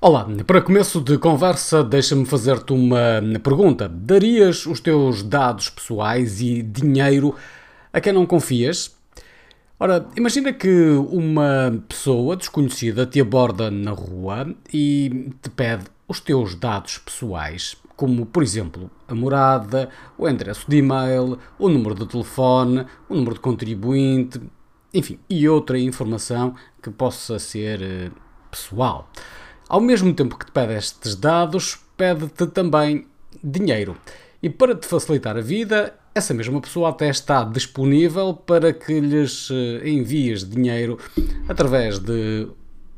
Olá, para começo de conversa, deixa-me fazer-te uma pergunta. Darias os teus dados pessoais e dinheiro a quem não confias? Ora, imagina que uma pessoa desconhecida te aborda na rua e te pede os teus dados pessoais, como por exemplo a morada, o endereço de e-mail, o número de telefone, o número de contribuinte, enfim, e outra informação que possa ser eh, pessoal. Ao mesmo tempo que te pede estes dados, pede-te também dinheiro. E para te facilitar a vida, essa mesma pessoa até está disponível para que lhes eh, envies dinheiro através de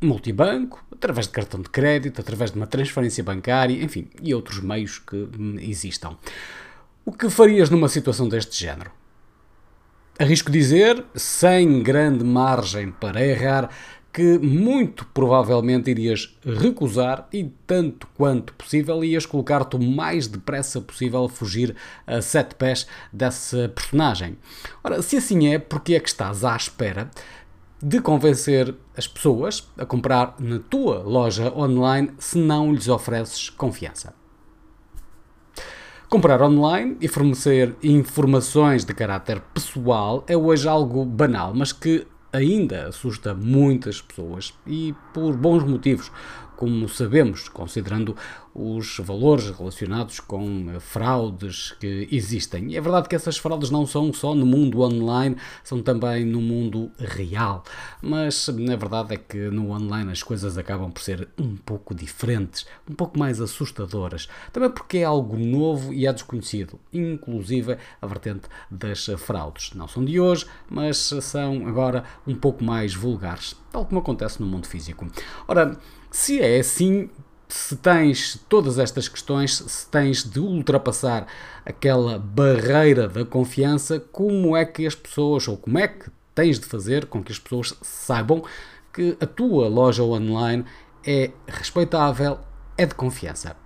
multibanco, através de cartão de crédito, através de uma transferência bancária, enfim, e outros meios que hum, existam. O que farias numa situação deste género? Arrisco dizer, sem grande margem para errar, que muito provavelmente irias recusar e, tanto quanto possível, ias colocar-te o mais depressa possível a fugir a sete pés dessa personagem. Ora, se assim é, porque é que estás à espera de convencer as pessoas a comprar na tua loja online se não lhes ofereces confiança? Comprar online e fornecer informações de caráter pessoal é hoje algo banal, mas que ainda assusta muitas pessoas e por bons motivos como sabemos, considerando os valores relacionados com fraudes que existem. É verdade que essas fraudes não são só no mundo online, são também no mundo real. Mas na verdade é que no online as coisas acabam por ser um pouco diferentes, um pouco mais assustadoras. Também porque é algo novo e é desconhecido, inclusive a vertente das fraudes. Não são de hoje, mas são agora um pouco mais vulgares, tal como acontece no mundo físico. Ora, se é assim, se tens todas estas questões, se tens de ultrapassar aquela barreira da confiança, como é que as pessoas, ou como é que tens de fazer com que as pessoas saibam que a tua loja online é respeitável, é de confiança.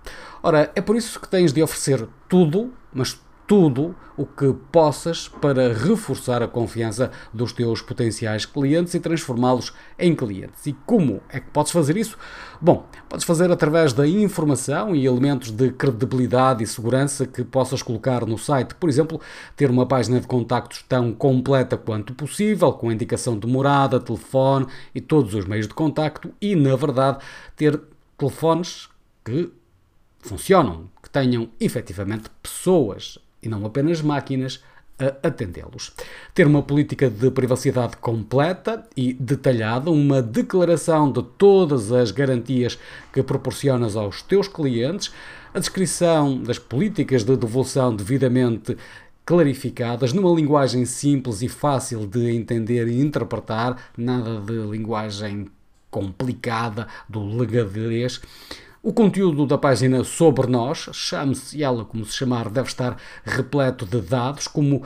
Ora, é por isso que tens de oferecer tudo, mas tudo o que possas para reforçar a confiança dos teus potenciais clientes e transformá-los em clientes. E como é que podes fazer isso? Bom, podes fazer através da informação e elementos de credibilidade e segurança que possas colocar no site. Por exemplo, ter uma página de contactos tão completa quanto possível, com indicação de morada, telefone e todos os meios de contacto e, na verdade, ter telefones que funcionam, que tenham efetivamente pessoas e não apenas máquinas a atendê-los. Ter uma política de privacidade completa e detalhada, uma declaração de todas as garantias que proporcionas aos teus clientes, a descrição das políticas de devolução devidamente clarificadas, numa linguagem simples e fácil de entender e interpretar, nada de linguagem complicada do legadez o conteúdo da página sobre nós, chame-se ela como se chamar, deve estar repleto de dados como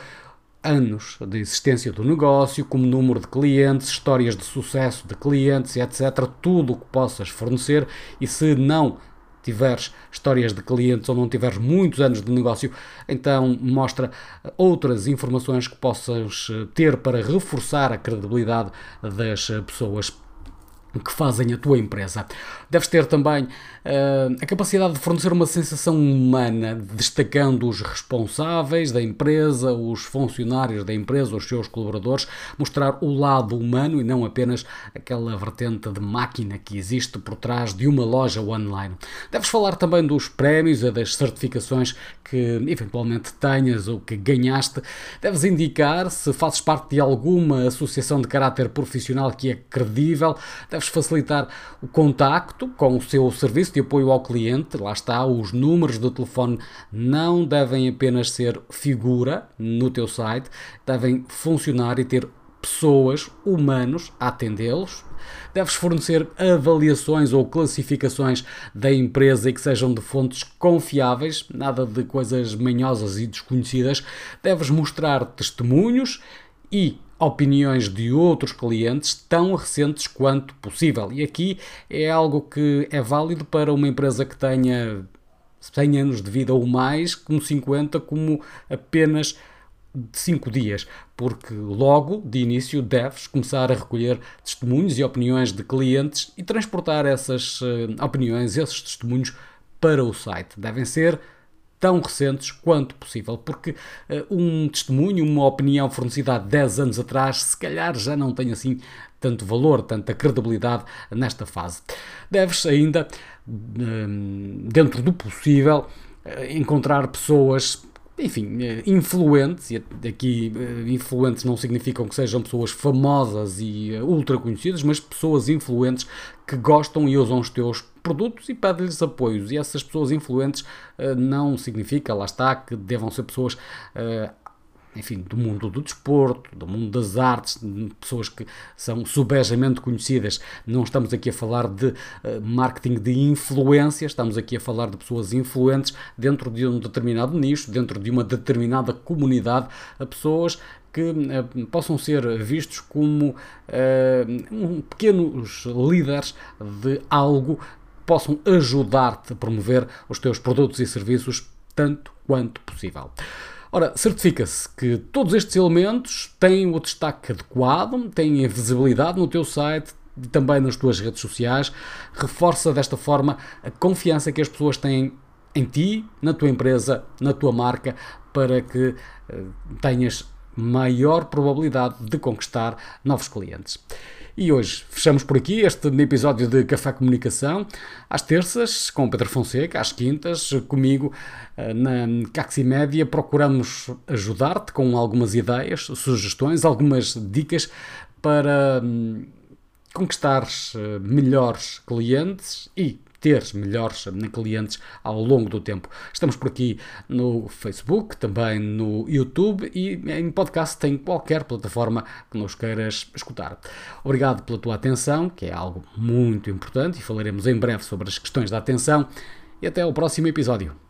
anos de existência do negócio, como número de clientes, histórias de sucesso de clientes, etc. Tudo o que possas fornecer e se não tiveres histórias de clientes ou não tiveres muitos anos de negócio, então mostra outras informações que possas ter para reforçar a credibilidade das pessoas que fazem a tua empresa. Deves ter também uh, a capacidade de fornecer uma sensação humana, destacando os responsáveis da empresa, os funcionários da empresa, os seus colaboradores, mostrar o lado humano e não apenas aquela vertente de máquina que existe por trás de uma loja online. Deves falar também dos prémios e das certificações que eventualmente tenhas ou que ganhaste. Deves indicar se fazes parte de alguma associação de caráter profissional que é credível. Deves deves facilitar o contacto com o seu serviço de apoio ao cliente. Lá está, os números do telefone não devem apenas ser figura no teu site, devem funcionar e ter pessoas, humanos, a atendê-los. Deves fornecer avaliações ou classificações da empresa e que sejam de fontes confiáveis, nada de coisas manhosas e desconhecidas. Deves mostrar testemunhos e opiniões de outros clientes tão recentes quanto possível. E aqui é algo que é válido para uma empresa que tenha 100 anos de vida ou mais, como 50, como apenas de 5 dias, porque logo de início deves começar a recolher testemunhos e opiniões de clientes e transportar essas uh, opiniões, esses testemunhos para o site. Devem ser tão recentes quanto possível, porque uh, um testemunho, uma opinião fornecida há 10 anos atrás, se calhar já não tem assim tanto valor, tanta credibilidade nesta fase. Deves ainda, uh, dentro do possível, uh, encontrar pessoas enfim, influentes, e aqui influentes não significam que sejam pessoas famosas e ultra conhecidas, mas pessoas influentes que gostam e usam os teus produtos e pede-lhes apoios. E essas pessoas influentes uh, não significa, lá está, que devam ser pessoas. Uh, enfim, do mundo do desporto, do mundo das artes, pessoas que são subejamente conhecidas. Não estamos aqui a falar de uh, marketing de influência, estamos aqui a falar de pessoas influentes dentro de um determinado nicho, dentro de uma determinada comunidade, a pessoas que uh, possam ser vistos como uh, um, pequenos líderes de algo possam ajudar-te a promover os teus produtos e serviços tanto quanto possível. Ora, certifica-se que todos estes elementos têm o destaque adequado, têm a visibilidade no teu site, e também nas tuas redes sociais, reforça desta forma a confiança que as pessoas têm em ti, na tua empresa, na tua marca, para que uh, tenhas maior probabilidade de conquistar novos clientes. E hoje fechamos por aqui este episódio de Café Comunicação, às terças, com Pedro Fonseca, às quintas, comigo eh, na Caximédia. Procuramos ajudar-te com algumas ideias, sugestões, algumas dicas para hum, conquistares eh, melhores clientes e ter melhores clientes ao longo do tempo. Estamos por aqui no Facebook, também no YouTube e em podcast em qualquer plataforma que nos queiras escutar. Obrigado pela tua atenção, que é algo muito importante e falaremos em breve sobre as questões da atenção e até ao próximo episódio.